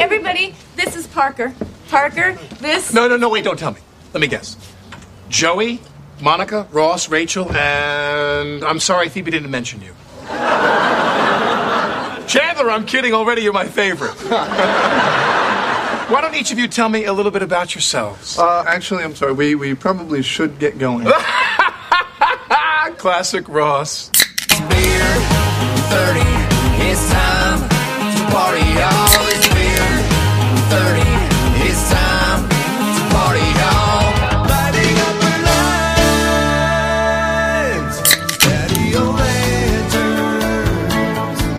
Everybody, this is Parker. Parker, this. No, no, no, wait, don't tell me. Let me guess. Joey, Monica, Ross, Rachel, and I'm sorry Phoebe didn't mention you. Chandler, I'm kidding. Already you're my favorite. Why don't each of you tell me a little bit about yourselves? Uh, actually, I'm sorry. We, we probably should get going. Classic Ross. beer, 30, it's time to party, y'all.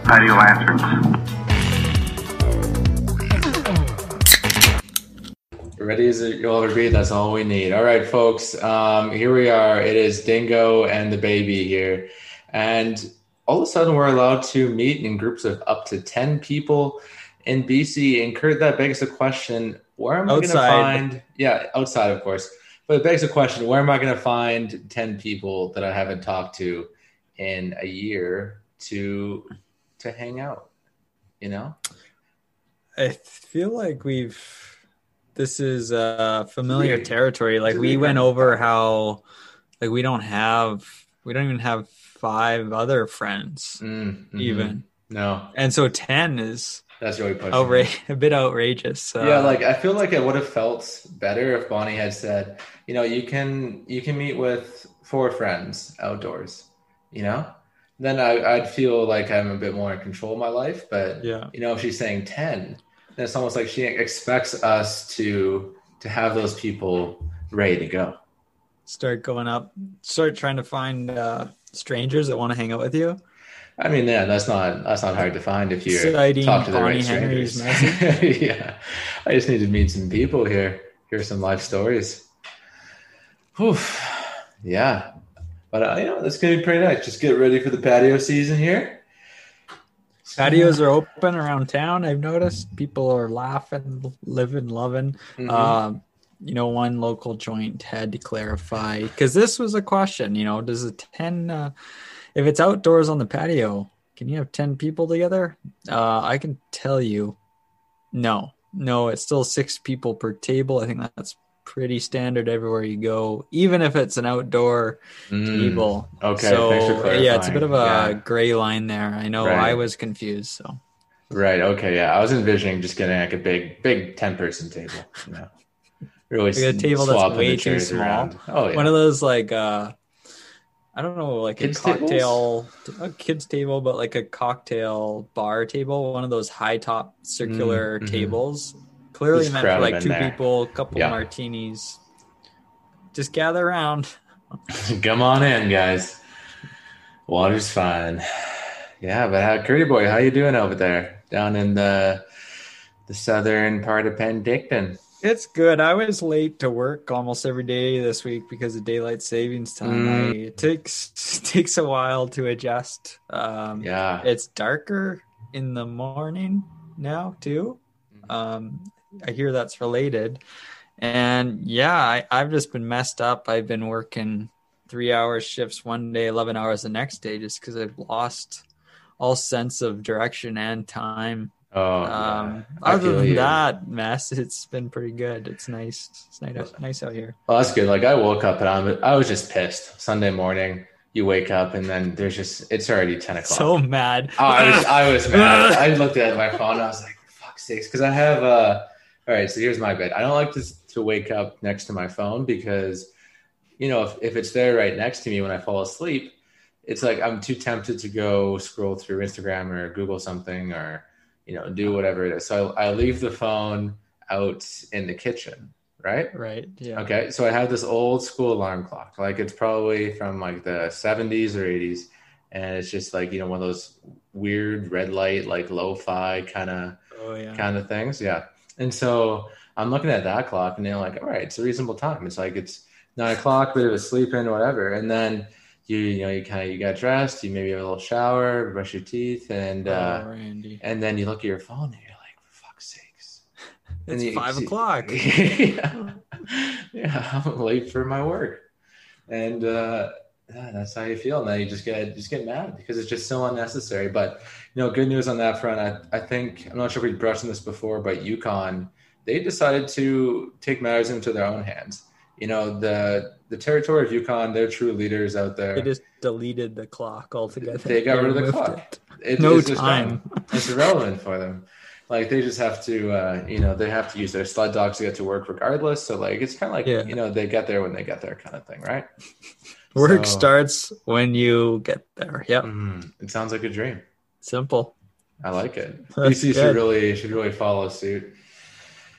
Patio lanterns. Ready as you all agree, that's all we need. All right, folks. Um, here we are. It is Dingo and the baby here. And all of a sudden, we're allowed to meet in groups of up to 10 people in BC. And Kurt, that begs the question where am I going to find? Yeah, outside, of course. But it begs the question where am I going to find 10 people that I haven't talked to in a year to to hang out? You know? I feel like we've this is uh familiar territory. Like we went over how like we don't have we don't even have five other friends Mm, mhm. even. No, And so 10 is that's really pushing. outra- a bit outrageous. Uh, yeah like i feel like it would have felt better if bonnie had said you know you can you can meet with four friends outdoors you know then I, i'd feel like i'm a bit more in control of my life but Yeah. you know if she's saying 10 then it's almost like she expects us to to have those people ready to go start going up, start trying to find uh strangers that want to hang out with you. I mean, yeah, that's not that's not hard to find if you talk to the Bonnie right strangers. yeah, I just need to meet some people here, hear some life stories. Whew. Yeah, but uh, you know that's gonna be pretty nice. Just get ready for the patio season here. Patios are open around town. I've noticed people are laughing, living, loving. Mhm. Um, you know, one local joint had to clarify because this was a question. You know, does a ten, uh, if it's outdoors on the patio, can you have ten people together? Uh, I can tell you, no, no. It's still six people per table. I think that's pretty standard everywhere you go, even if it's an outdoor Mm. table. Okay, so yeah, it's a bit of a clarifying. gray line there. I know Right. I was confused. So. Right. Okay. Yeah, I was envisioning just getting like a big, big ten person table. You know, really Like a table that's way too small. around. Oh yeah. One of those like uh I don't know, like Kids' a cocktail a kids table, but like a cocktail bar table, one of those high top circular Mm, mhm. tables. Clearly meant for like two there. people, a couple Yeah. martinis. Just gather around. Come on in, guys. Water's fine. Yeah, but how, Curdy boy, how you doing over there down in the the southern part of Penticton? It's good. I was late to work almost every day this week because of daylight savings time. Mm. I, it takes takes a while to adjust. Um, Yeah. it's darker in the morning now too. Um, I hear that's related, and yeah, I, I've just been messed up. I've been working three hour shifts one day, eleven hours the next day, just because I've lost all sense of direction and time. Oh, Um, yeah. Other than you. that mess, it's been pretty good. It's nice. It's nice, nice out here. Well, that's good. Like I woke up and I'm, I was just pissed. Sunday morning, you wake up and then there's just it's already ten o'clock. So mad. Oh, I was I was mad. I looked at my phone. I was like, fuck fuck's sakes, because I have. uh All right, so here's my bit. I don't like to to wake up next to my phone because, you know, if if it's there right next to me when I fall asleep, it's like I'm too tempted to go scroll through Instagram or Google something or, you know, do whatever it is. So I, I leave the phone out in the kitchen, right? Right. Yeah. Okay, so I have this old school alarm clock. Like it's probably from like the 70s or 80s. And it's just like, you know, one of those weird red light, like lo-fi kind of Oh yeah. kind of things. Yeah. And so I'm looking at that clock and they're like, all right, it's a reasonable time. It's like it's nine o'clock, bit of a sleep in, whatever. And then you you know, you kind of you got dressed, you maybe have a little shower, brush your teeth, and uh oh, Randy. and then you look at your phone and you're like, for fuck's sakes. It's you- five o'clock. yeah. yeah, I'm late for my work. And uh yeah, that's how you feel. Now you just get just get mad because it's just so unnecessary. But you know, good news on that front. I, I think I'm not sure if we brushed on this before, but Yukon they decided to take matters into their own hands. You know, the the territory of Yukon, they're true leaders out there. They just deleted the clock altogether. They got rid of the clock. it. It- No it's time. gone. It's irrelevant for them. Like they just have to, uh, you know, they have to use their sled dogs to get to work regardless. So like it's kind of like Yeah. you know they get there when they get there kind of thing, right? Work So- starts when you get there. Yep. Mm, it sounds like a dream. Simple. I like it. That's BC should really should really follow suit.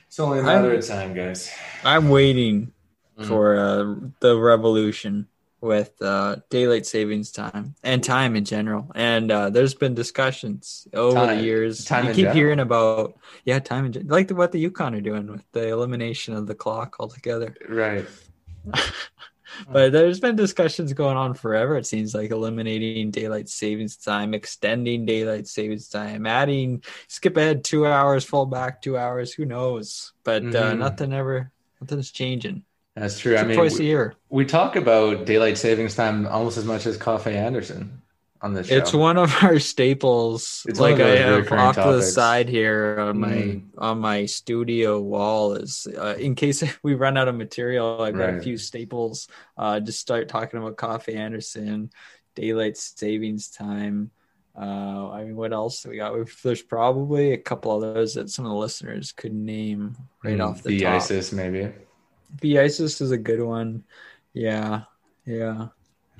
It's only a I'm- matter of time, guys. I'm waiting Mm. for uh, the revolution with uh, daylight savings time and time in general. And uh, there's been discussions over Time- the years. time you keep general? hearing about yeah, time in gen- like the, what the Yukon are doing with the elimination of the clock altogether. Right. But there's been discussions going on forever. It seems like eliminating daylight savings time, extending daylight savings time, adding skip ahead two hours, fall back two hours. Who knows? But uh, Mhm. nothing ever, nothing's changing. That's true. I mean, twice a year. we talk about daylight savings time almost as much as Coffee Anderson on this show. It's one of our staples. It's like I have off to the side here on my Mhm. on my studio wall is uh, in case we run out of material. I've got a few staples. Uh, just start talking about Coffee Anderson, daylight savings time. Uh, I mean, what else we got? We've, there's probably a couple others that some of the listeners could name right Mm, off the the top. ISIS maybe. The ISIS is a good one. Yeah, yeah.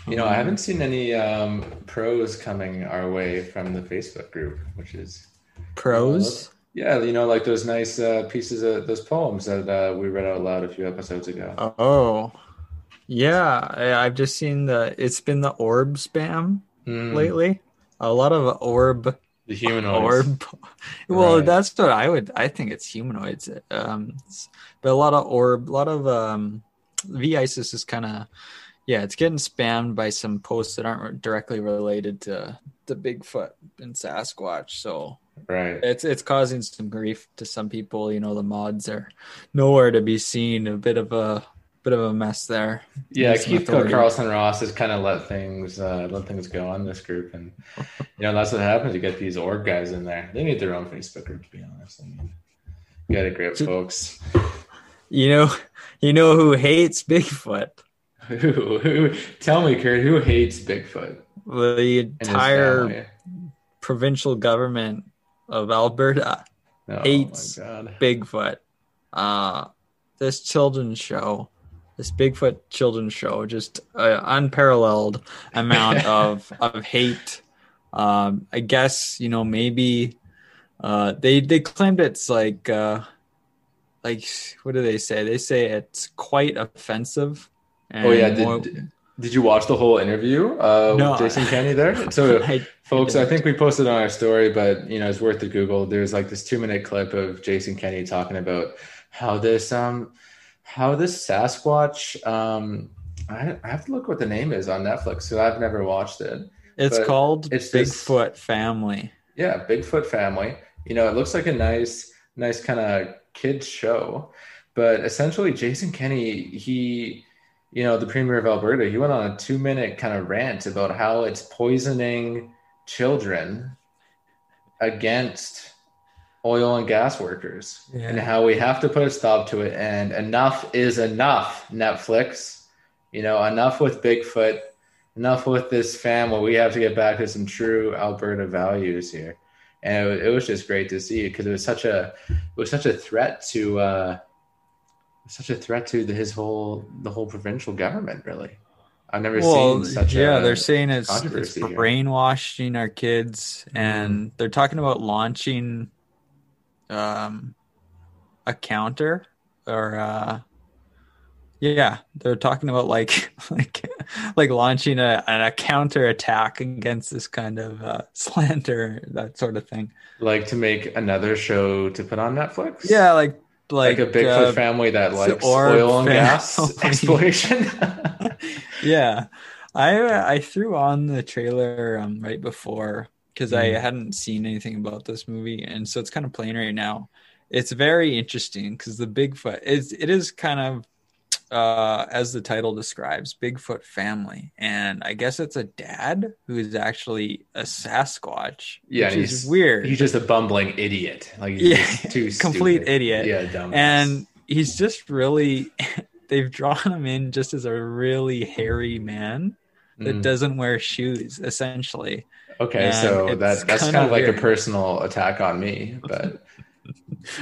You know, I haven't seen any um, pros coming our way from the Facebook group, which is pros. yeah, you know, like those nice uh, pieces of those poems that uh, we read out loud a few episodes ago. Oh, yeah. I, I've just seen the. It's been the orb spam Mm, lately. A lot of orb, the humanoids. orb. Well, Right. that's what I would. I think it's humanoids. Um, but a lot of orb, a lot of um, V ISIS is kind of. Yeah, it's getting spammed by some posts that aren't directly related to the Bigfoot and Sasquatch. So Right. it's it's causing some grief to some people. You know, the mods are nowhere to be seen. A bit of a bit of a mess there. Yeah, Keith. Carlson Ross has kind of let things uh, let things go on this group, and you know that's what happens. You get these org guys in there; they need their own Facebook group, to be honest. I mean, get a grip, folks. You know, you know who hates Bigfoot? Who, who? Tell me, Kurt, who hates Bigfoot? The entire provincial government of Alberta Oh, hates. Bigfoot. Uh, this children's show, this Bigfoot children's show, just an unparalleled amount of of hate. Um, I guess you know maybe uh, they they claimed it's like uh, like what do they say? They say it's quite offensive. Oh yeah, and more- did, did you watch the whole interview? Uh, No. with Jason Kenney there. So, I- folks, I didn't. think we posted on our story, but you know, it's worth the Google. There's like this two minute clip of Jason Kenney talking about how this um how this Sasquatch um I, I have to look what the name is on Netflix So I've never watched it. It's But called it's this- Bigfoot Family. Yeah, Bigfoot family. You know, it looks like a nice, nice kind of kids show, but essentially, Jason Kenney, he, you know, the premier of Alberta, he went on a two-minute kind of rant about how it's poisoning children against oil and gas workers, Yeah. and how we have to put a stop to it. And enough is enough, Netflix. You know, enough with Bigfoot enough with this family. We have to get back to some true Alberta values here. And it, it was just great to see it because it was such a it was such a threat to uh, such a threat to the, his whole the whole provincial government. Really, I've never Well, seen such yeah, a they're saying it's, it's here. brainwashing our kids, and they're talking about launching um, a counter or uh, yeah, they're talking about like like like launching a, a counter attack against this kind of uh, slander, that sort of thing. like to make another show to put on Netflix. Yeah, like like, like, a Bigfoot uh, family that likes oil and gas exploration. yeah i i threw on the trailer um, right before because i Mhm. hadn't seen anything about this movie and so it's kind of playing right now it's very interesting because the bigfoot is it is kind of uh, as the title describes, Bigfoot family, and I guess it's a dad who is actually a Sasquatch. Yeah, which and is he's weird. He's just a bumbling idiot. Like he's Yeah, too complete stupid. idiot. Yeah, dumb. and he's just really. They've drawn him in just as a really hairy man that Mm. doesn't wear shoes, essentially. okay, and so that that's kind of like weird. a personal attack on me, but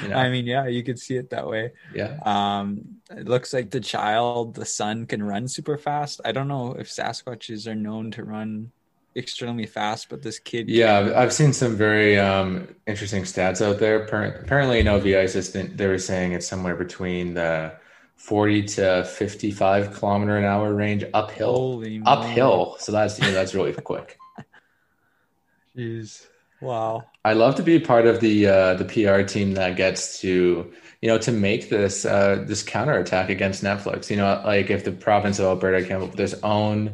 you know, I mean, yeah, you could see it that way. yeah. Um, it looks like the child, the son, can run super fast. I don't know if Sasquatches are known to run extremely fast, but this kid, Yeah, can. I've- seen some very um, interesting stats out there. Appar- Apparently, in OVI assistant, they were saying it's somewhere between the 40 to 55 kilometer an hour range uphill. Holy uphill. So that's you know, that's really quick. Jeez. Wow. I love to be part of the uh, the PR team that gets to you know to make this uh, this counterattack against Netflix. You know, like if the province of Alberta came up with its own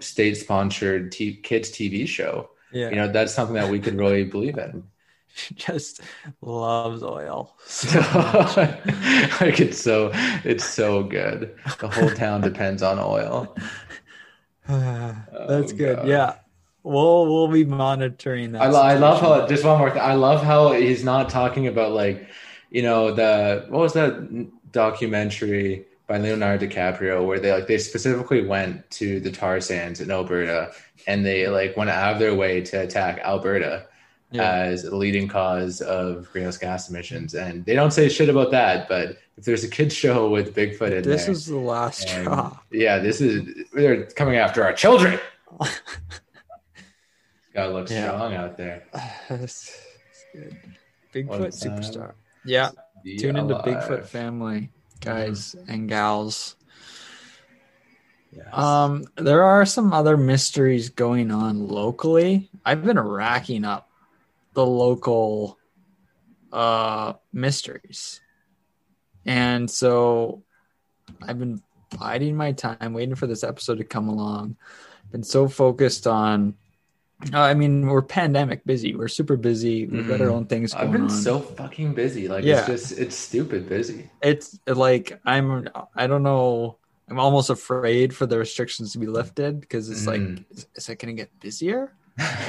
state sponsored t- kids TV show, Yeah. you know, that's something that we could really believe in. She just loves oil. So like it's so it's so good. The whole town depends on oil. That's good. God. Yeah. We'll we'll be monitoring that. I, lo- I love how just one more thing. I love how he's not talking about like, you know, the what was that documentary by Leonardo DiCaprio where they like they specifically went to the tar sands in Alberta and they like went out of their way to attack Alberta Yeah. as the leading cause of greenhouse gas emissions. And they don't say shit about that, but if there's a kids show with Bigfoot in this there, is the last straw. yeah, this is they're coming after our children. Gotta look Yeah. strong out there. That's that's good. Bigfoot One superstar. Yeah. Be Tune into alive. Bigfoot family, guys and gals. Yes. Um, there are some other mysteries going on locally. I've been racking up the local uh mysteries. And so I've been biding my time, waiting for this episode to come along. Been so focused on uh, I mean, we're pandemic busy. We're super busy. We've got our Mhm. own things going I've been on. so fucking busy. Like Yeah. it's just it's stupid busy. it's like I'm I don't know I'm almost afraid for the restrictions to be lifted because it's like Mm. is, is it going to get busier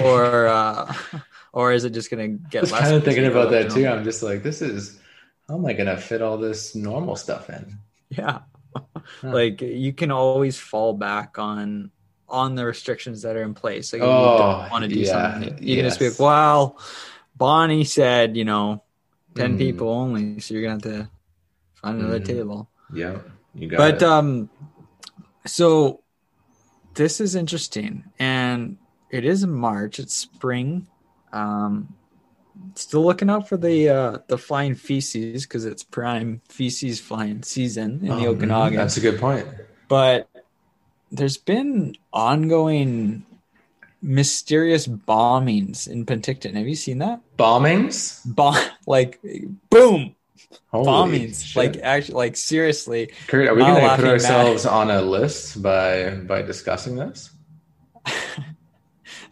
or uh or is it just going to get? I was kind of thinking about that too. I'm just like, this is how am I gonna fit all this normal stuff in? yeah like you can always fall back on on the restrictions that are in place like Oh, you don't want to do yeah, something you can just be yes. like well Bonnie said you know 10 Mm. people only so you're going to have to find another Mm. table Yeah, you got but it. um so this is interesting and it is march it's spring um still looking out for the uh the flying feces because it's prime feces flying season in the Oh, okanagan That's a good point. but there's been ongoing mysterious bombings in penticton have you seen that Bombings. bomb like boom Holy bombings shit. like actually like seriously Kurt, are we gonna put ourselves on a list by by discussing this?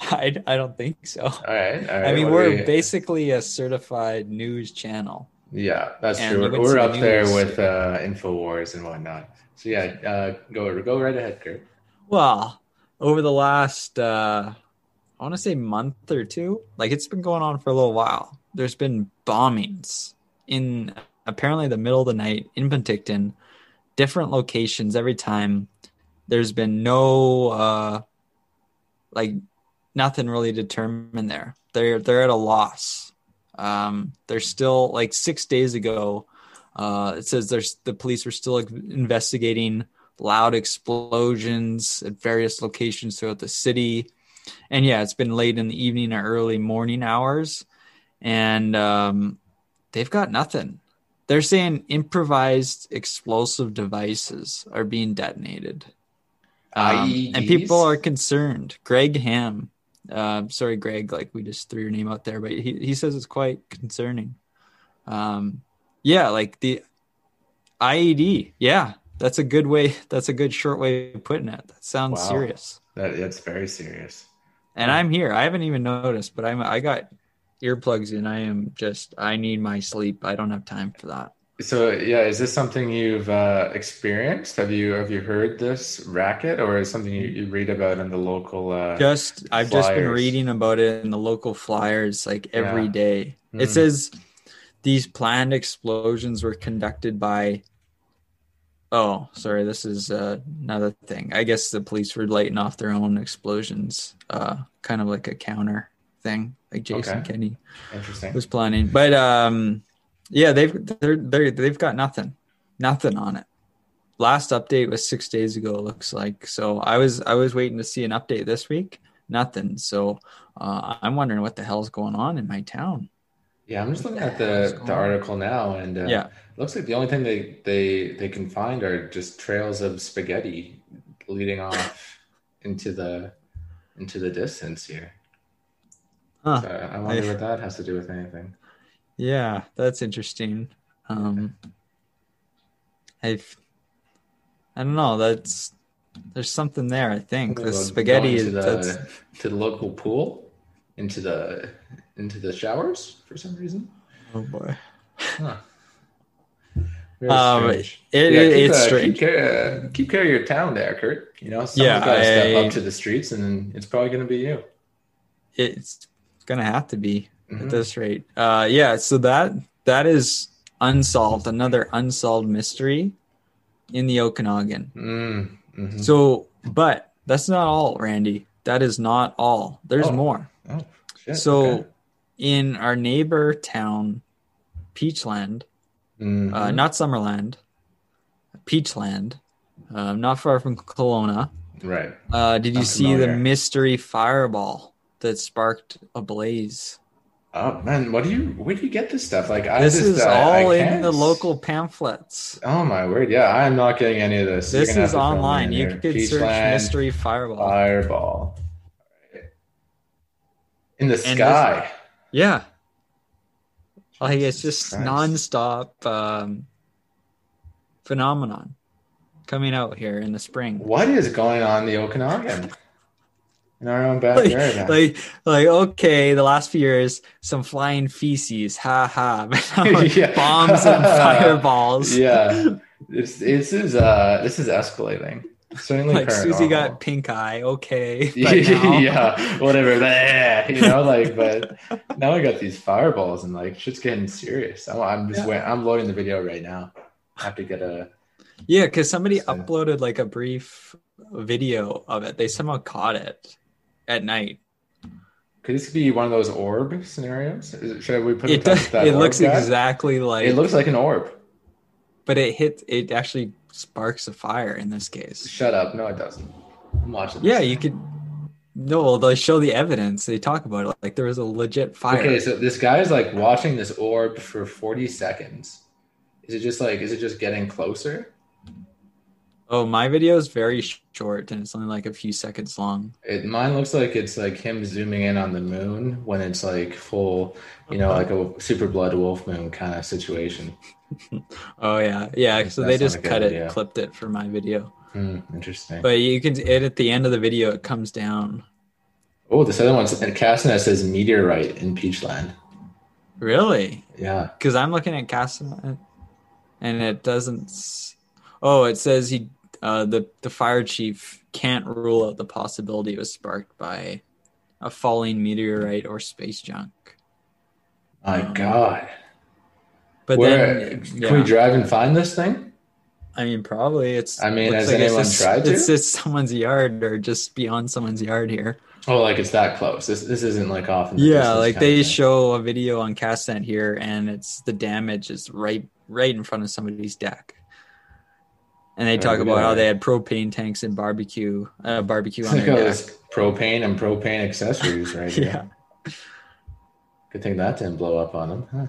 I, I don't think so. All right. All right I mean, what we're we- basically a certified news channel. Yeah, that's And true. We're up the there with uh, Infowars and whatnot. So yeah, uh, go go right ahead, Kurt. Well, over the last, uh, I want to say month or two, like it's been going on for a little while. There's been bombings in apparently the middle of the night in Penticton, different locations every time. There's been no, uh, like, nothing really determined there. They're they're at a loss. Um, they're still like six days ago. Uh, it says there's the police were still investigating loud explosions at various locations throughout the city. And yeah, it's been late in the evening or early morning hours. And um, they've got nothing. They're saying improvised explosive devices are being detonated. Um, and people are concerned. Greg Ham, uh, sorry, Greg, like we just threw your name out there, but he, he says it's quite concerning. Um, yeah, like the IED. Yeah, that's a good way. That's a good short way of putting it. That sounds Wow. serious. That that's very serious. And I'm here. I haven't even noticed, but I'm. I got earplugs in. I am just. I need my sleep. I don't have time for that. So yeah, is this something you've uh, experienced? Have you have you heard this racket, or is something you, you read about in the local? Uh, Just I've just been reading about it in the local flyers like every Yeah. day. Mm. It says these planned explosions were conducted by Oh, sorry, this is uh, another thing. I guess the police were lighting off their own explosions, uh, kind of like a counter thing, like Jason Okay. Kennedy interesting. was planning. But um, yeah, they've they're, they're they've got nothing, nothing on it. Last update was six days ago. It looks like so. I was I was waiting to see an update this week. Nothing. So uh, I'm wondering what the hell's going on in my town. Yeah, I'm just looking at the the article now, and uh, Yeah. looks like the only thing they they they can find are just trails of spaghetti leading off into the into the distance here. Huh. So I wonder I- what that has to do with anything. Yeah, that's interesting. Um, I've I don't know. That's there's something there. I think the spaghetti to is the, that's to the local pool, into the into the showers for some reason. oh boy. Huh. Very Um, it- Yeah, it- keep, it's uh, strange. Keep care, uh, keep care of your town there, Kurt. You know, someone's Yeah, got to step up to the streets, and it's probably going to be you. It's gonna have to be Mhm. at this rate. Uh, yeah. So that that is unsolved. Another unsolved mystery in the Okanagan. Mm, mhm. So, but that's not all, Randy. That is not all. There's Oh. more. Oh, shit. So, okay. In our neighbor town, Peachland, Mhm. uh, not Summerland, Peachland, uh, not far from Kelowna. right. Uh, did you I'm see the mystery fireball that sparked a blaze? Oh man, what do you? Where do you get this stuff? Like, I This just, is uh, I all in the local pamphlets. Oh my word! Yeah, I'm not getting any of this. This is to fill me online. You here. could search mystery fireball. fireball in the this- sky. Yeah. Like it's just Christ. nonstop um, phenomenon coming out here in the spring. What is going on in the Okanagan? In our own backyard. like, like, okay, the last few years, some flying feces, ha ha, but now it's Yeah. bombs and fireballs. yeah, this this is uh this is escalating. Certainly, like Susie got pink eye, okay. yeah, whatever. Bleh, you know, like, but now I got these fireballs and like shit's getting serious. I'm, I'm just Yeah. wait, I'm loading the video right now. I have to get a. Yeah, because somebody So- uploaded like a brief video of it. They somehow caught it at night. Could this be one of those orb scenarios? Is it, should we put It does. that It looks guy? exactly like. It looks like an orb. but it hit. It actually sparks a fire in this case. Shut up! No, it doesn't. I'm watching. This Yeah, you could. No, well, they show the evidence. They talk about it like there was a legit fire. Okay, so this guy is like watching this orb for 40 seconds. Is it just like, is it just getting closer? Oh, my video is very short and it's only like a few seconds long. It mine looks like it's like him zooming in on the moon when it's like full, you know, like a super blood wolf moon kind of situation. Oh yeah, yeah. So That's they just cut it, clipped it for my video. Hmm, interesting. But you can. It at the end of the video, it comes down. oh, this other one's and Castanet says meteorite in Peachland. Really? Yeah. Because I'm looking at Castanet, and it doesn't. Oh, it says he, uh, the the fire chief can't rule out the possibility it was sparked by a falling meteorite or space junk. My Um, God. But Where then, can yeah, we drive and find this thing? I mean, probably it's. I mean, has anyone it's tried to? It's just someone's yard or just beyond someone's yard here. Oh, like it's that close. This this isn't like off. In the Yeah, like they show a video on Castanet here, and it's the damage is right right in front of somebody's deck. And they talk about how they had propane tanks and barbecue, uh, barbecue on their deck. propane and propane accessories right. Yeah, Good thing that didn't blow up on them. Huh.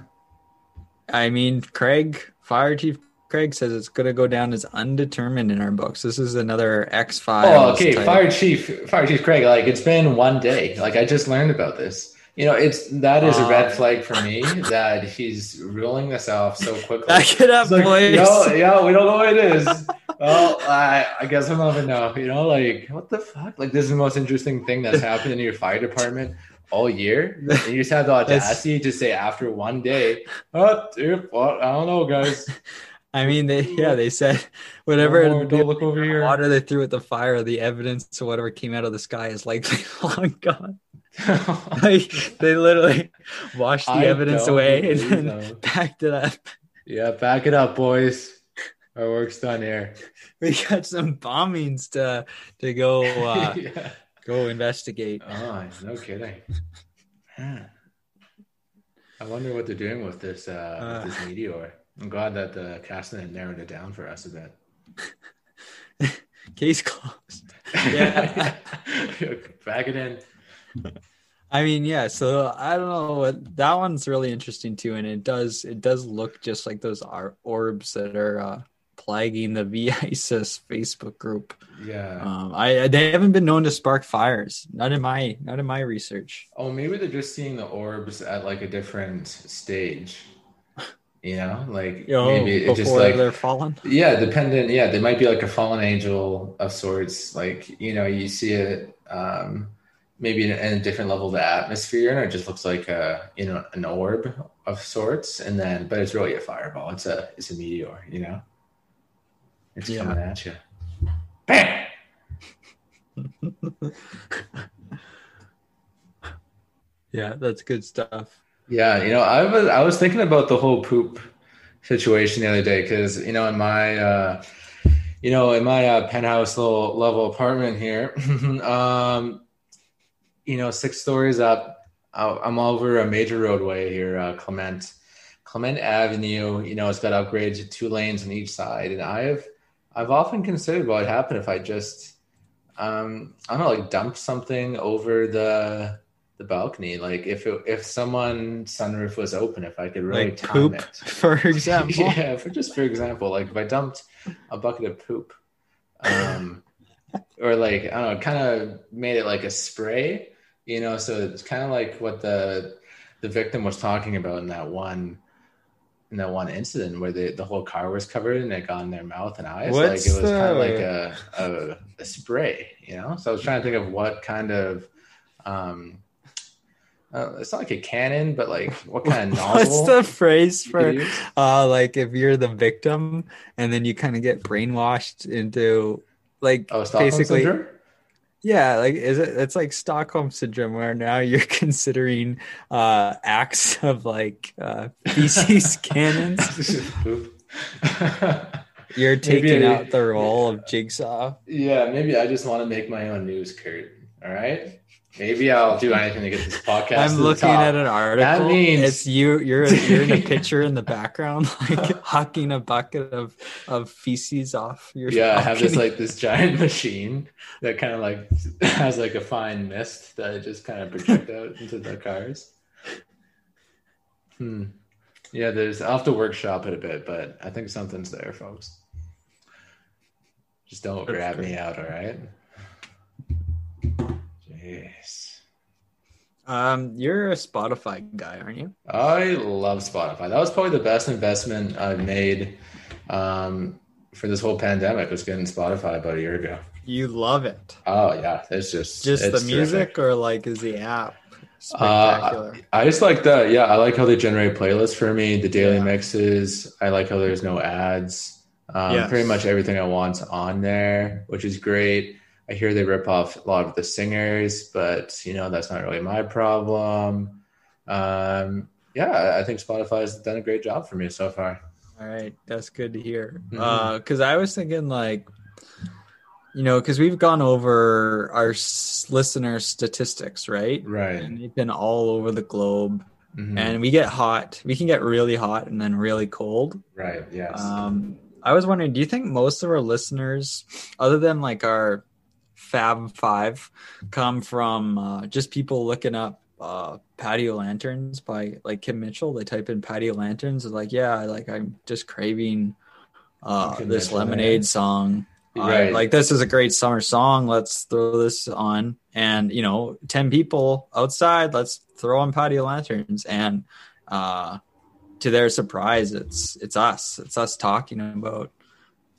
I mean, Craig, Fire Chief Craig says it's going to go down as undetermined in our books. This is another X Oh, Files. okay. Fire Chief, Fire Chief Craig. Like it's been one day. Like I just learned about this. You know, it's that is a red Um, flag for me that he's ruling this off so quickly. Back it up, like, boys. yo, yo, we don't know what it is. well, I, I guess we'll never know. You know, like what the fuck? Like this is the most interesting thing that's happened in your fire department all year. And you just have the audacity to say after one day, oh, dude, well, I don't know, guys. I mean, they yeah, they said whatever don't look over here. water they threw at the fire, the evidence or whatever came out of the sky is likely long gone. Like they literally washed the I evidence away and then so. backed it up. yeah, back it up, boys. Our work's done here. We got some bombings to to go uh, yeah. go investigate. Oh, no kidding. Man. I wonder what they're doing with this uh, Uh. with this meteor. I'm glad that the Castanet narrowed it down for us a bit. Case closed. Yeah. Back it in. I mean, yeah. So I don't know. what That one's really interesting too, and it does it does look just like those orbs that are uh, plaguing the VISIS Facebook group. Yeah. Um, I they haven't been known to spark fires. Not in my not in my research. Oh, maybe they're just seeing the orbs at like a different stage. You know, like know, maybe it just like they're fallen. yeah, dependent. Yeah, they might be like a fallen angel of sorts. Like you know, you see it um, maybe in, in a different level of the atmosphere, and it just looks like a you know an orb of sorts. And then, but it's really a fireball. It's a it's a meteor. You know, it's Yeah. coming at you. Bam! Yeah, that's good stuff. Yeah, you know, I was I was thinking about the whole poop situation the other day because you know in my uh, you know in my uh, penthouse little level apartment here, um, you know, six stories up, I- I'm over a major roadway here, uh, Clement Clement Avenue. You know, it's got upgrades to two lanes on each side, and I've I've often considered what would happen if I just um, I don't know, like dump something over the the balcony. Like if it, if someone sunroof was open, if I could really like time poop, it. for example. yeah, for just for example, like if I dumped a bucket of poop, um, or like I don't know, kind of made it like a spray, you know. So it's kind of like what the the victim was talking about in that one in that one incident where the the whole car was covered and it got in their mouth and eyes. like it was kind of like a, a a spray, you know. So I was trying to think of what kind of um. Uh, it's not like a cannon, but like what kind of nozzle? What's the phrase for uh like if you're the victim and then you kind of get brainwashed into like Oh, basically syndrome? Yeah like is it it's like stockholm syndrome where now you're considering uh acts of like uh feces cannons you're taking out the role of jigsaw yeah, maybe I just want to make my own news, Kurt. All right. Maybe I'll do anything to get this podcast. i'm the looking at an article That means- it's you you're you're in a picture in the background like hucking a bucket of of feces off your Yeah, I have this like this giant machine that kind of like has like a fine mist that I just kind of project out into the cars. Hmm. Yeah, there's. I'll have to workshop it a bit, but I think something's there, folks. Just don't That's grab great. me out, all right? Jeez. Um, you're a Spotify guy, aren't you? I love Spotify. That was probably the best investment I've made um, for this whole pandemic. Was getting Spotify about a year ago. You love it. Oh yeah, it's just Just the music, terrific. or like is the app Uh, spectacular? I just like the yeah. I like how they generate playlists for me. The daily Yeah. mixes. I like how there's no ads. Um, Yes. Pretty much everything I want's on there, which is great. I hear they rip off a lot of the singers, but you know that's not really my problem. Um, yeah, I think Spotify's done a great job for me so far. All right, that's good to hear. Mhm. Uh, because I was thinking like, you know, because we've gone over our s- listener statistics, right? Right. And they've been all over the globe, Mhm. and we get hot. We can get really hot and then really cold. right. Yes. Um, I was wondering, do you think most of our listeners, other than like our Fab Five, come from uh, just people looking up uh, patio lanterns by like Kim Mitchell? They type in patio lanterns, and like, yeah, like I'm just craving uh, this Lemonade yeah. song. Right. like this is a great summer song. Let's throw this on, and you know, ten people outside. Let's throw on patio lanterns, and uh, to their surprise, it's it's us. It's us talking about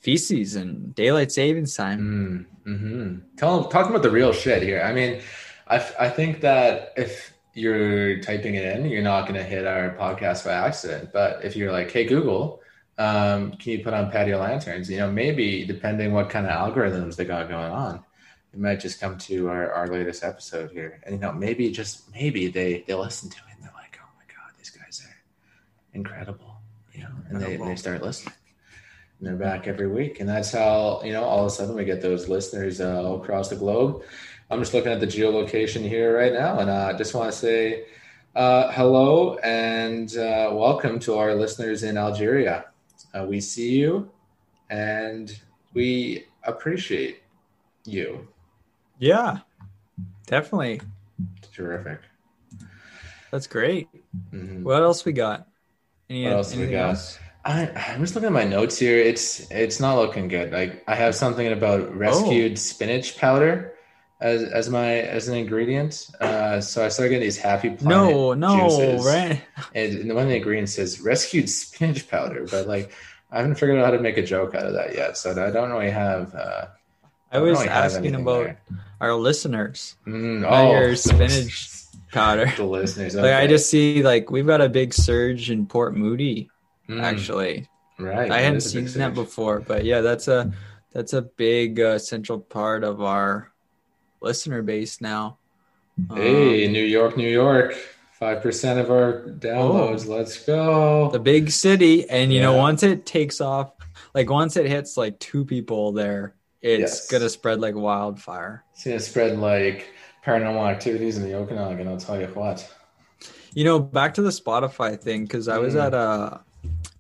feces and daylight savings time. Mm, hmm Tell talking about the real shit here. I mean, I, I think that if you're typing it in, you're not going to hit our podcast by accident. But if you're like, hey, Google, um, can you put on patio lanterns? You know, maybe depending what kind of algorithms they got going on, it might just come to our, our latest episode here. And, you know, maybe just maybe they, they listen to it and they're like, oh my God, these guys are incredible, you know, and they, they start listening. And they're back every week. And that's how, you know, all of a sudden we get those listeners uh, all across the globe. I'm just looking at the geolocation here right now, and I uh, just want to say uh, hello and uh, welcome to our listeners in Algeria. Uh, we see you and we appreciate you. Yeah, definitely. Terrific. That's great. Mhm. What else we got? Any, What else we got? else? I, I'm just looking at my notes here. It's it's not looking good. Like I have something about rescued Oh. spinach powder as as my as an ingredient. Uh, so I started getting these happy planet No, no, juices. right? And, one of the ingredients says rescued spinach powder, but like I haven't figured out how to make a joke out of that yet. So I don't really have. Uh, I was really asking about there. our listeners. Mm, oh, your spinach powder. the listeners. Like I just see like we've got a big surge in Port Moody. Mm, Actually, right. I hadn't is a big seen that before, but yeah, that's a that's a big uh, central part of our listener base now. Hey, Um, New York, New York. Five percent of our downloads. Let's go. Oh. the big city, and you know once it takes off, like once it hits like two people there, it's Yes. gonna spread like wildfire. It's gonna spread like paranormal activities in the Okanagan. I'll tell you what. You know, back to the Spotify thing because I was Mm. at a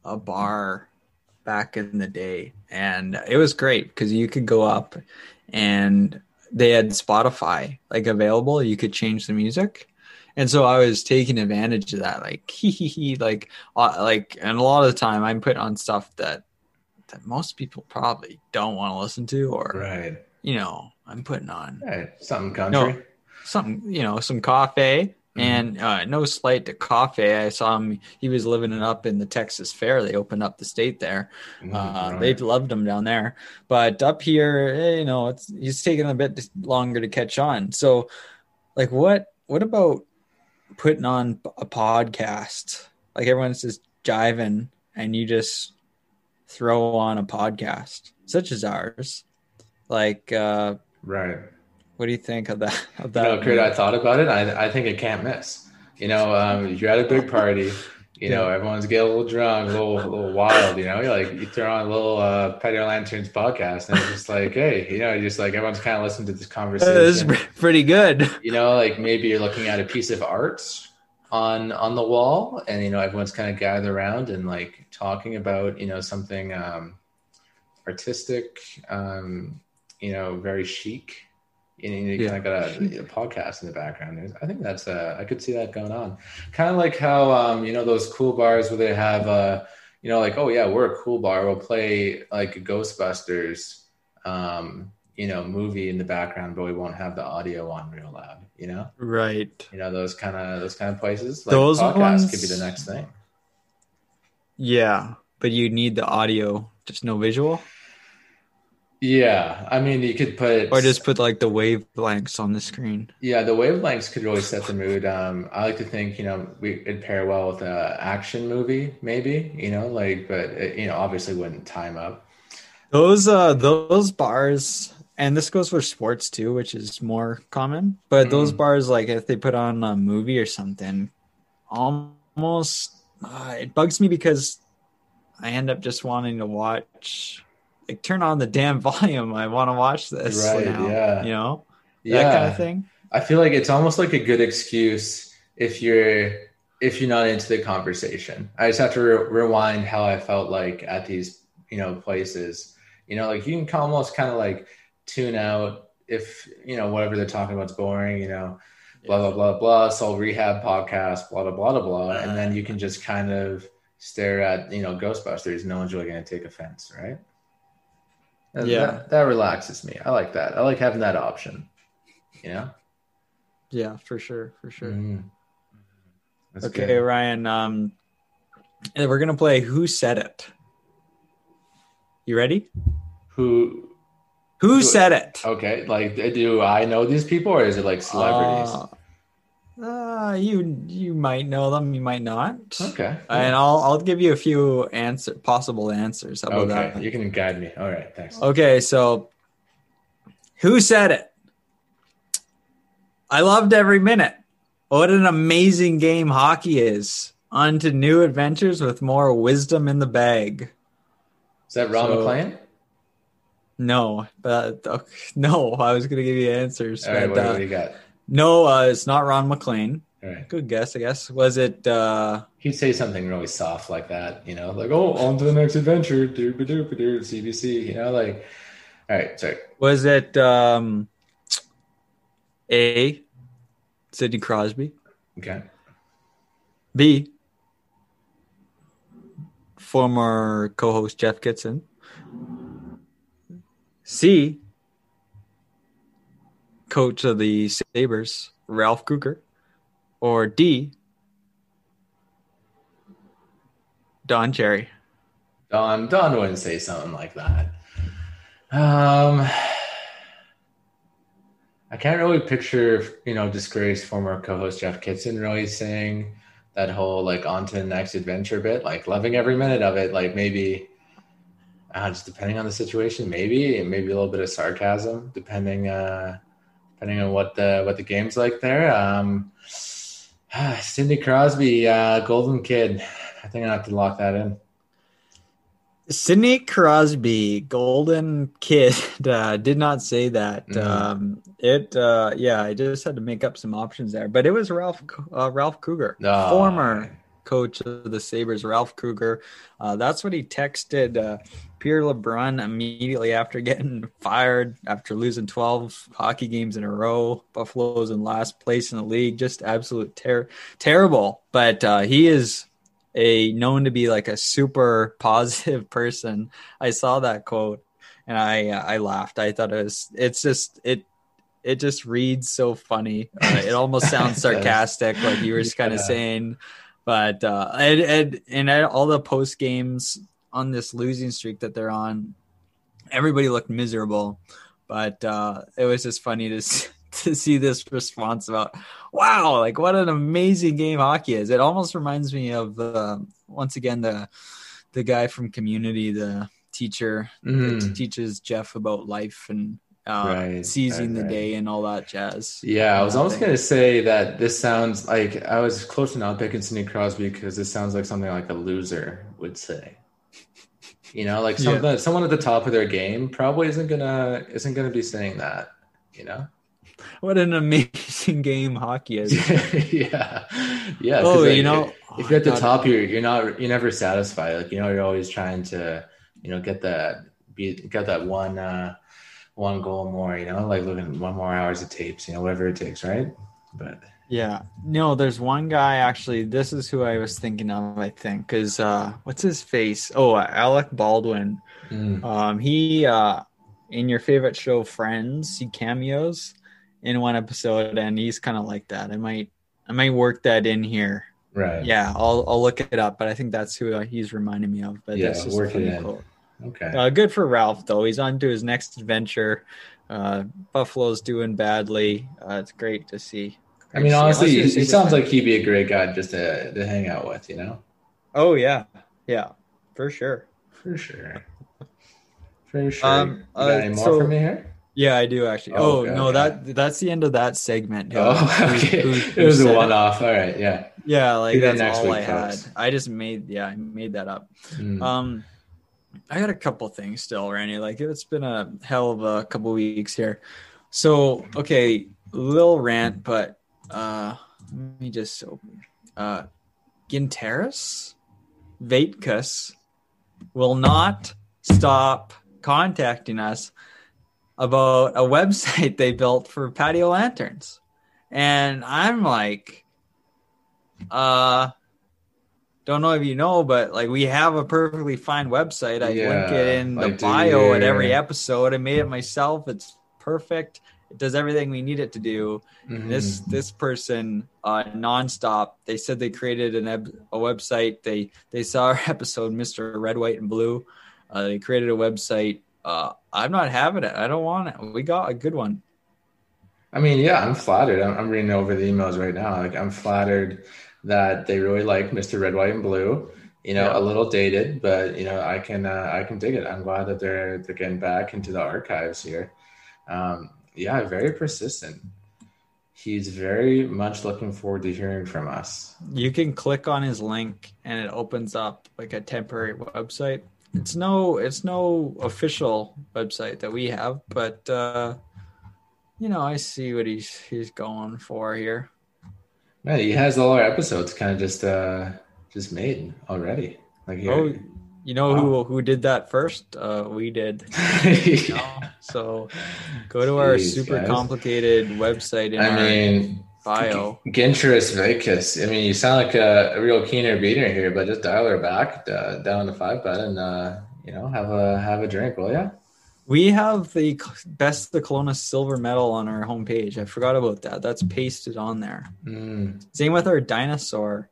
a bar back in the day, and it was great because you could go up and they had Spotify like available. You could change the music, and so I was taking advantage of that. Like hee hee hee, like uh, like, and a lot of the time I'm putting on stuff that that most people probably don't want to listen to, or Right. you know, I'm putting on Right. Something country. No. something you know some coffee and uh, no slight to coffee. I saw him he was living it up in the texas fair. They opened up the state there. Mm, uh, right. they loved him down there. But up here eh, you know it's he's taking a bit longer to catch on. So like what what about putting on a podcast? Like everyone's just jiving and you just throw on a podcast such as ours. Like uh Right. What do you think of that of You know, Kurt, I thought about it. I, I think it can't miss. You know, um, you're at a big party. You know, everyone's getting a little drunk, a little, a little wild. You know, you're like you throw on a little uh, Patio Lanterns podcast, and it's just like, hey, you know, just like everyone's kind of listening to this conversation. This is pretty good. you know, like maybe you're looking at a piece of art on on the wall, and you know, everyone's kind of gathered around and like talking about you know something um, artistic, um, you know, very chic. You know, you Yeah. kind of got a, a podcast in the background. There's- I think that's uh, I could see that going on. Kind of like how um, you know those cool bars where they have uh, you know, like oh yeah, we're a cool bar. We'll play like Ghostbusters. Um, you know, movie in the background, but we won't have the audio on real loud. You know, Right. you know those kind of those kind of places. Like Those podcasts ones- could be the next thing. Yeah, but you need the audio, just no visual, Yeah, I mean, you could put or just put like the wavelengths on the screen. yeah, the wavelengths could really set the mood. Um, I like to think you know we it'd pair well with a action movie, maybe you know, like, but it, you know, obviously wouldn't time up. Those uh those bars and this goes for sports too, which is more common. But those Mm. bars like if they put on a movie or something, almost uh, it bugs me because I end up just wanting to watch like turn on the damn volume. I want to watch this Right, now. yeah. You know? Yeah, That kind of thing. I feel like it's almost like a good excuse if you're if you're not into the conversation. I just have to re- rewind how I felt like at these you know places. You know, like you can almost kind of like tune out if you know whatever they're talking about is boring. You know, blah blah blah blah. Soul rehab podcast, blah blah blah blah blah, and then you can just kind of stare at you know Ghostbusters. No one's really going to take offense, right? Yeah. that, that relaxes me. I like that. I like having that option. You know. Yeah, for sure, for sure. Mm. Okay, good. Ryan. Um, we're gonna play Who Said It. You ready? Who? Who Who- said it? Okay, like do I know these people or is it like celebrities? Uh, Uh, you you might know them, you might not. Okay. And I'll I'll give you a few answer possible answers. How about Okay. that? You can guide me. All right. Thanks. Okay, so who said it? I loved every minute. What an amazing game hockey is. On to new adventures with more wisdom in the bag. Is that Ron So- McLean? No, but no, I was gonna give you answers. All right. but, What, uh, what do you got? No, uh, it's not Ron MacLean. All right. Good guess, I guess. Was it uh He'd say something really soft like that, you know, like, oh, on to the next adventure, doop a doop CBC, you know, like, all right, sorry. was it um A Sidney Crosby? Okay. B. Former co host Jeff Kitson. C. Coach of the Sabres, Ralph Krueger. Or D. Don Cherry. Don, Don wouldn't say something like that. Um, I can't really picture, you know, disgraced former co-host Jeff Kitson really saying that whole like on to the next adventure bit, like loving every minute of it. Like maybe, uh, just depending on the situation, maybe maybe a little bit of sarcasm, depending uh, depending on what the what the game's like there. Um, Sidney Crosby, uh, Golden Kid. I think I have to lock that in. Sidney Crosby, Golden Kid, uh, did not say that. Mhm. Um, it, uh, yeah, I just had to make up some options there, but it was Ralph uh, Ralph Cougar, Oh. former coach of the Sabres, Ralph Krueger. Uh, that's what he texted uh, Pierre LeBrun immediately after getting fired after losing 12 hockey games in a row. Buffalo's in last place in the league, just absolute ter- terrible. But uh, he is a known to be like a super positive person. I saw that quote and I uh, I laughed. I thought it was it's just it it just reads so funny. Uh, it almost sounds sarcastic, like you were just kind of Yeah. saying. But uh, and and and I- all the post games on this losing streak that they're on, everybody looked miserable. But uh, it was just funny to s- to see this response about wow, like what an amazing game hockey is. It almost reminds me of uh, once again the the guy from Community, the teacher Mhm. that teaches Jeff about life and uh, Right, seizing right, the right. day and all that jazz. Yeah, I was almost gonna say that this sounds like I was close to not picking Sidney Crosby because this sounds like something like a loser would say. You know, like Yeah. something someone at the top of their game probably isn't gonna isn't gonna be saying that. You know? What an amazing game hockey is. yeah, yeah. Oh, like, you know, if you're at the God. top, you're you're not you're never satisfied. Like you know, you're always trying to you know get that be get that one uh one goal more. You know, like looking one more hours of tapes. You know, whatever it takes, right? But Yeah. No, there's one guy actually. This is who I was thinking of, I think. Because uh, what's his face? Oh, Alec Baldwin. mm, Um, he, uh, in your favorite show, Friends, he cameos in one episode, and he's kind of like that. I might, I might work that in here. right. Yeah, I'll, I'll look it up, but I think that's who uh, he's reminding me of. But Yeah, that's just work it in. quote. Okay. Uh, good for Ralph though. He's on to his next adventure. Uh, Buffalo's doing badly. Uh, it's great to see. I mean, Great honestly, he, he sounds like he'd be a great guy just to, to hang out with, you know? Oh yeah, yeah, for sure. For sure. For sure. Um, you got uh, any more so- for me here? Yeah, I do actually. Oh, Oh, okay, no, okay. that that's the end of that segment. Oh, Who- okay. who- it was a one off. All right. Yeah. Yeah, like that's all I had. I just made yeah, I made that up. Mm. Um, I got a couple things still, Randy. Like it's been a hell of a couple weeks here. So okay, little rant, but uh, let me just open. Uh, Ginteris, Vaitkus will not stop contacting us about a website they built for patio lanterns, and I'm like, uh don't know if you know, but like we have a perfectly fine website. I link it in the I do bio at every episode. I made it myself. It's perfect. It does everything we need it to do. Mhm. This this person uh, nonstop. They said they created an eb- a website. They they saw our episode, Mister Red, White, and Blue. Uh, they created a website. Uh, I'm not having it. I don't want it. We got a good one. I mean, yeah, I'm flattered. I'm, I'm reading over the emails right now. Like, I'm flattered that they really like Mr. Red, White, and Blue. You know, Yeah. a little dated, but you know, I can uh, I can dig it. I'm glad that they're they're getting back into the archives here. Um, yeah, very persistent. He's very much looking forward to hearing from us. You can click on his link and it opens up like a temporary website. It's no it's no official website that we have, but uh you know, I see what he's he's going for here. Man, he has all our episodes kind of just uh just made already. Like. Oh, you know who who did that first? Uh we did. So go to our super guys. complicated website in I our mean, bio. Gintras Vicus. I mean, you sound like a, a real keener beater here, but just dial her back uh, down the five button. Uh, you know, have a have a drink, will ya? We have the best the Kelowna silver medal on our homepage. I forgot about that. That's pasted on there. Mm. Same with our dinosaur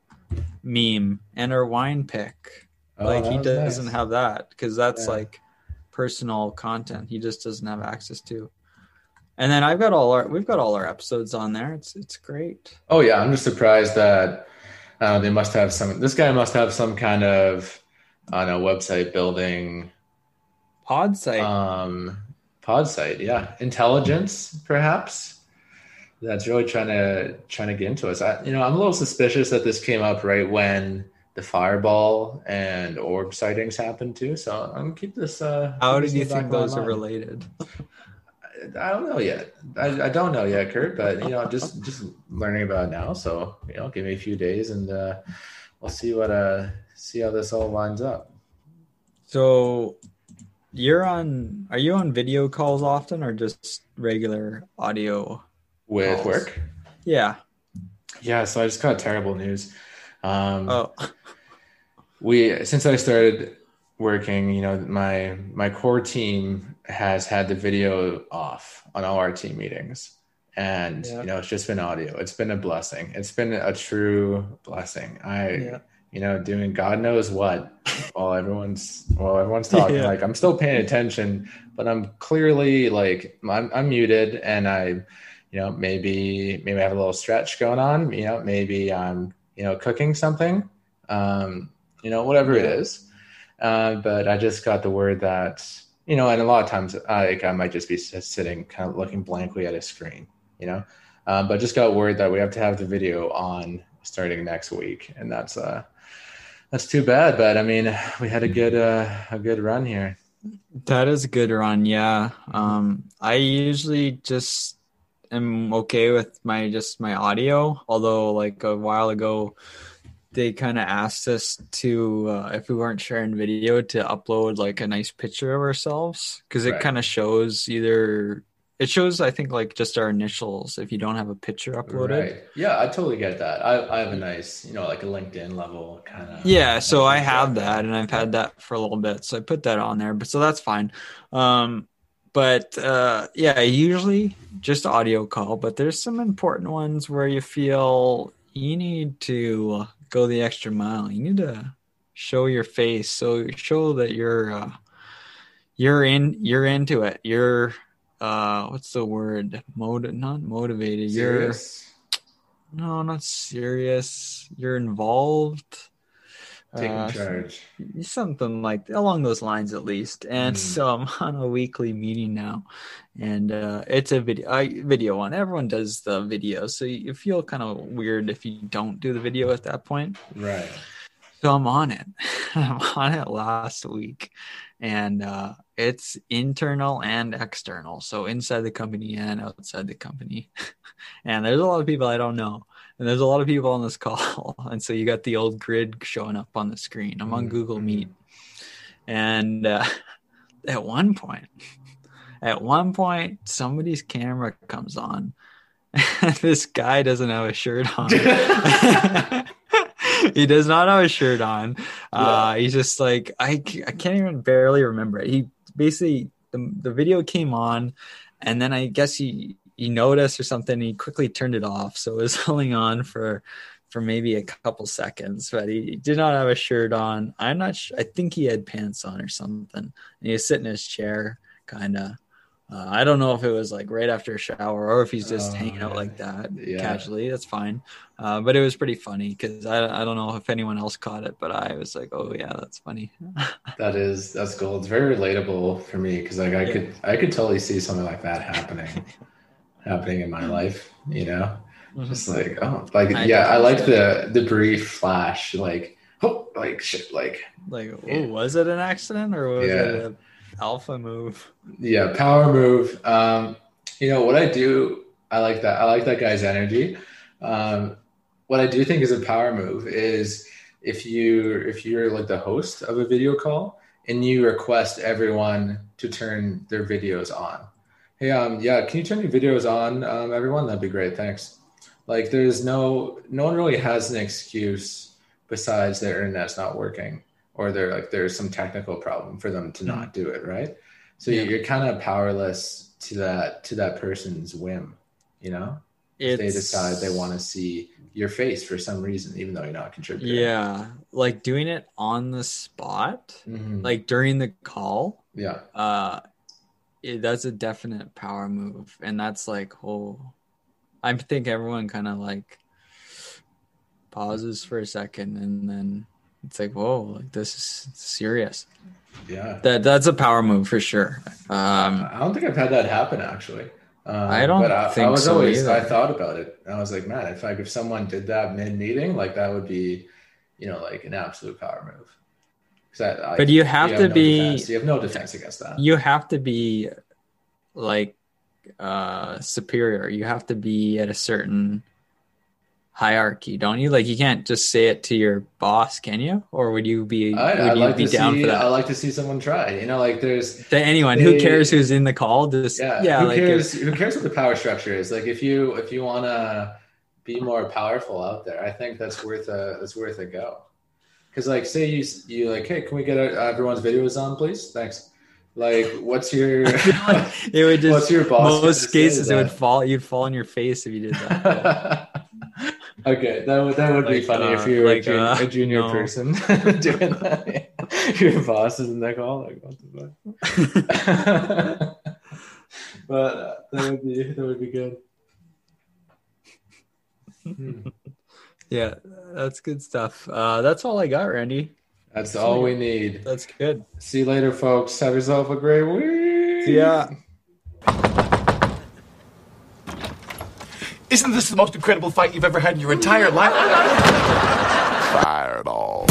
meme and our wine pick. Oh, like he doesn't nice. have that because that's Yeah. like personal content. He just doesn't have access to. And then I've got all our we've got all our episodes on there. It's it's great. Oh yeah, I'm just surprised that uh, they must have some. This guy must have some kind of I don't know website building Pod site. um pod site. Yeah, intelligence perhaps. That's really trying to trying to get into us. I, you know, I'm a little suspicious that this came up right when the fireball and orb sightings happened too. So I'm gonna keep this. Uh, How keep did you in the back think those are related? I don't know yet. I, I don't know yet, Kurt. But you know, just just learning about it now. So you know, give me a few days, and uh, we'll see what uh see how this all lines up. So you're on are you on video calls often or just regular audio? With Calls. work, Yeah. yeah. So I just got terrible news. Um, Oh. we since I started working, you know, my my core team has had the video off on all our team meetings. And Yeah. you know, it's just been audio. It's been a blessing. It's been a true blessing. I Yeah. You know, doing God knows what while everyone's while everyone's talking. Yeah. Like I'm still paying attention, but I'm clearly like I'm, I'm muted and I, you know, maybe maybe I have a little stretch going on. You know, maybe I'm you know cooking something, um, you know, whatever it is. Uh, but I just got the word that you know, and a lot of times I, like, I might just be sitting kind of looking blankly at a screen, you know. Um, but just got word that we have to have the video on starting next week, and that's uh that's too bad. But I mean, we had a good uh, a good run here. That is a good run, yeah. Um, I usually just am okay with my just my audio. Although, like a while ago, they kind of asked us to, uh, if we weren't sharing video, to upload like a nice picture of ourselves because it Right. kind of shows either it shows I think like just our initials if you don't have a picture uploaded. Right? Yeah, I totally get that. I, I have a nice, you know, like a LinkedIn level kind of. Yeah, so I have that and I've had that for a little bit. So I put that on there, but so that's fine. Um but uh yeah, usually just audio call, but there's some important ones where you feel you need to go the extra mile. You need to show your face so show that you're uh you're in you're into it. You're uh what's the word? Motiv not motivated. You're no, not serious. You're involved. Taking Uh, charge. something like along those lines at least and Mm. so i'm on a weekly meeting now and uh it's a video I, video one everyone does the video so you feel kind of weird if you don't do the video at that point Right. so i'm on it i'm on it last week and uh it's internal and external. So inside the company and outside the company. And there's a lot of people i don't know. And there's a lot of people on this call. And so you got the old grid showing up on the screen. I'm on google mhm. meet. And uh, at one point at one point somebody's camera comes on. This guy doesn't have a shirt on. He does not have a shirt on. Uh he's just like I, I can't even barely remember it. He basically the, the video came on and then i guess he he noticed or something he quickly turned it off. So it was only on for for maybe a couple seconds but he did not have a shirt on. I'm not sure i think he had pants on or something. And he was sitting in his chair kind of Uh, I don't know if it was like right after a shower or if he's just Oh, hanging out like that Yeah. casually. That's fine. Uh, but it was pretty funny because I, I don't know if anyone else caught it, but I was like, oh yeah, that's funny. That is that's cool. It's very relatable for me because like I Yeah. could I could totally see something like that happening happening in my life. You know, just like oh like Mm-hmm. I yeah, I like the the brief flash like oh like shit like like, oh, was it an accident or was Yeah. it an alpha move? yeah power move. Um, you know what I do. I like that. I like that guy's energy. Um, what I do think is a power move is if you if you're like the host of a video call and you request everyone to turn their videos on. Hey, um, yeah, can you turn your videos on, um, everyone? That'd be great. Thanks. Like, there's no no one really has an excuse besides their internet's not working or they're like there's some technical problem for them to not do it, right? So Yeah. you're kind of powerless to that to that person's whim, you know. If they decide they want to see your face for some reason, even though you're not contributing. Yeah, like doing it on the spot, Mhm. like during the call. yeah, uh it, that's a definite power move and that's like oh i think everyone kind of like pauses for a second and then it's like whoa like this is serious yeah. that that's a power move for sure um I don't think I've had that happen actually. Um, I don't but I, I was so always I thought about it. I was like, man, if like if someone did that mid meeting, like that would be, you know, like an absolute power move. I, I- But you have to no be- defense. you have no defense against that. you have to be like uh superior you have to be at a certain hierarchy don't you? Like you can't just say it to your boss can you? Or would you be I, would I you like be down see. for that? I like to see someone try. You know, like there's to anyone who cares who's in the call? Just yeah, yeah, who like if- cares who cares what the power structure is? Like if you if you want to be more powerful out there i think that's worth a that's worth a go. Because like say you you like hey can we get uh, everyone's videos on please? Thanks. Like what's your it would just what's your boss most cases it would fall you'd fall on your face if you did that okay that would that would be Like, funny if uh, you're like, a, jun- uh, a junior no. person doing that your boss is in that call like what the fuck but uh, that would be that would be good Hmm. yeah that's good stuff uh that's all i got randy That's all we need. that's good See you later, folks. Have yourself a great week. yeah Isn't this the most incredible fight you've ever had in your entire life? Fireball.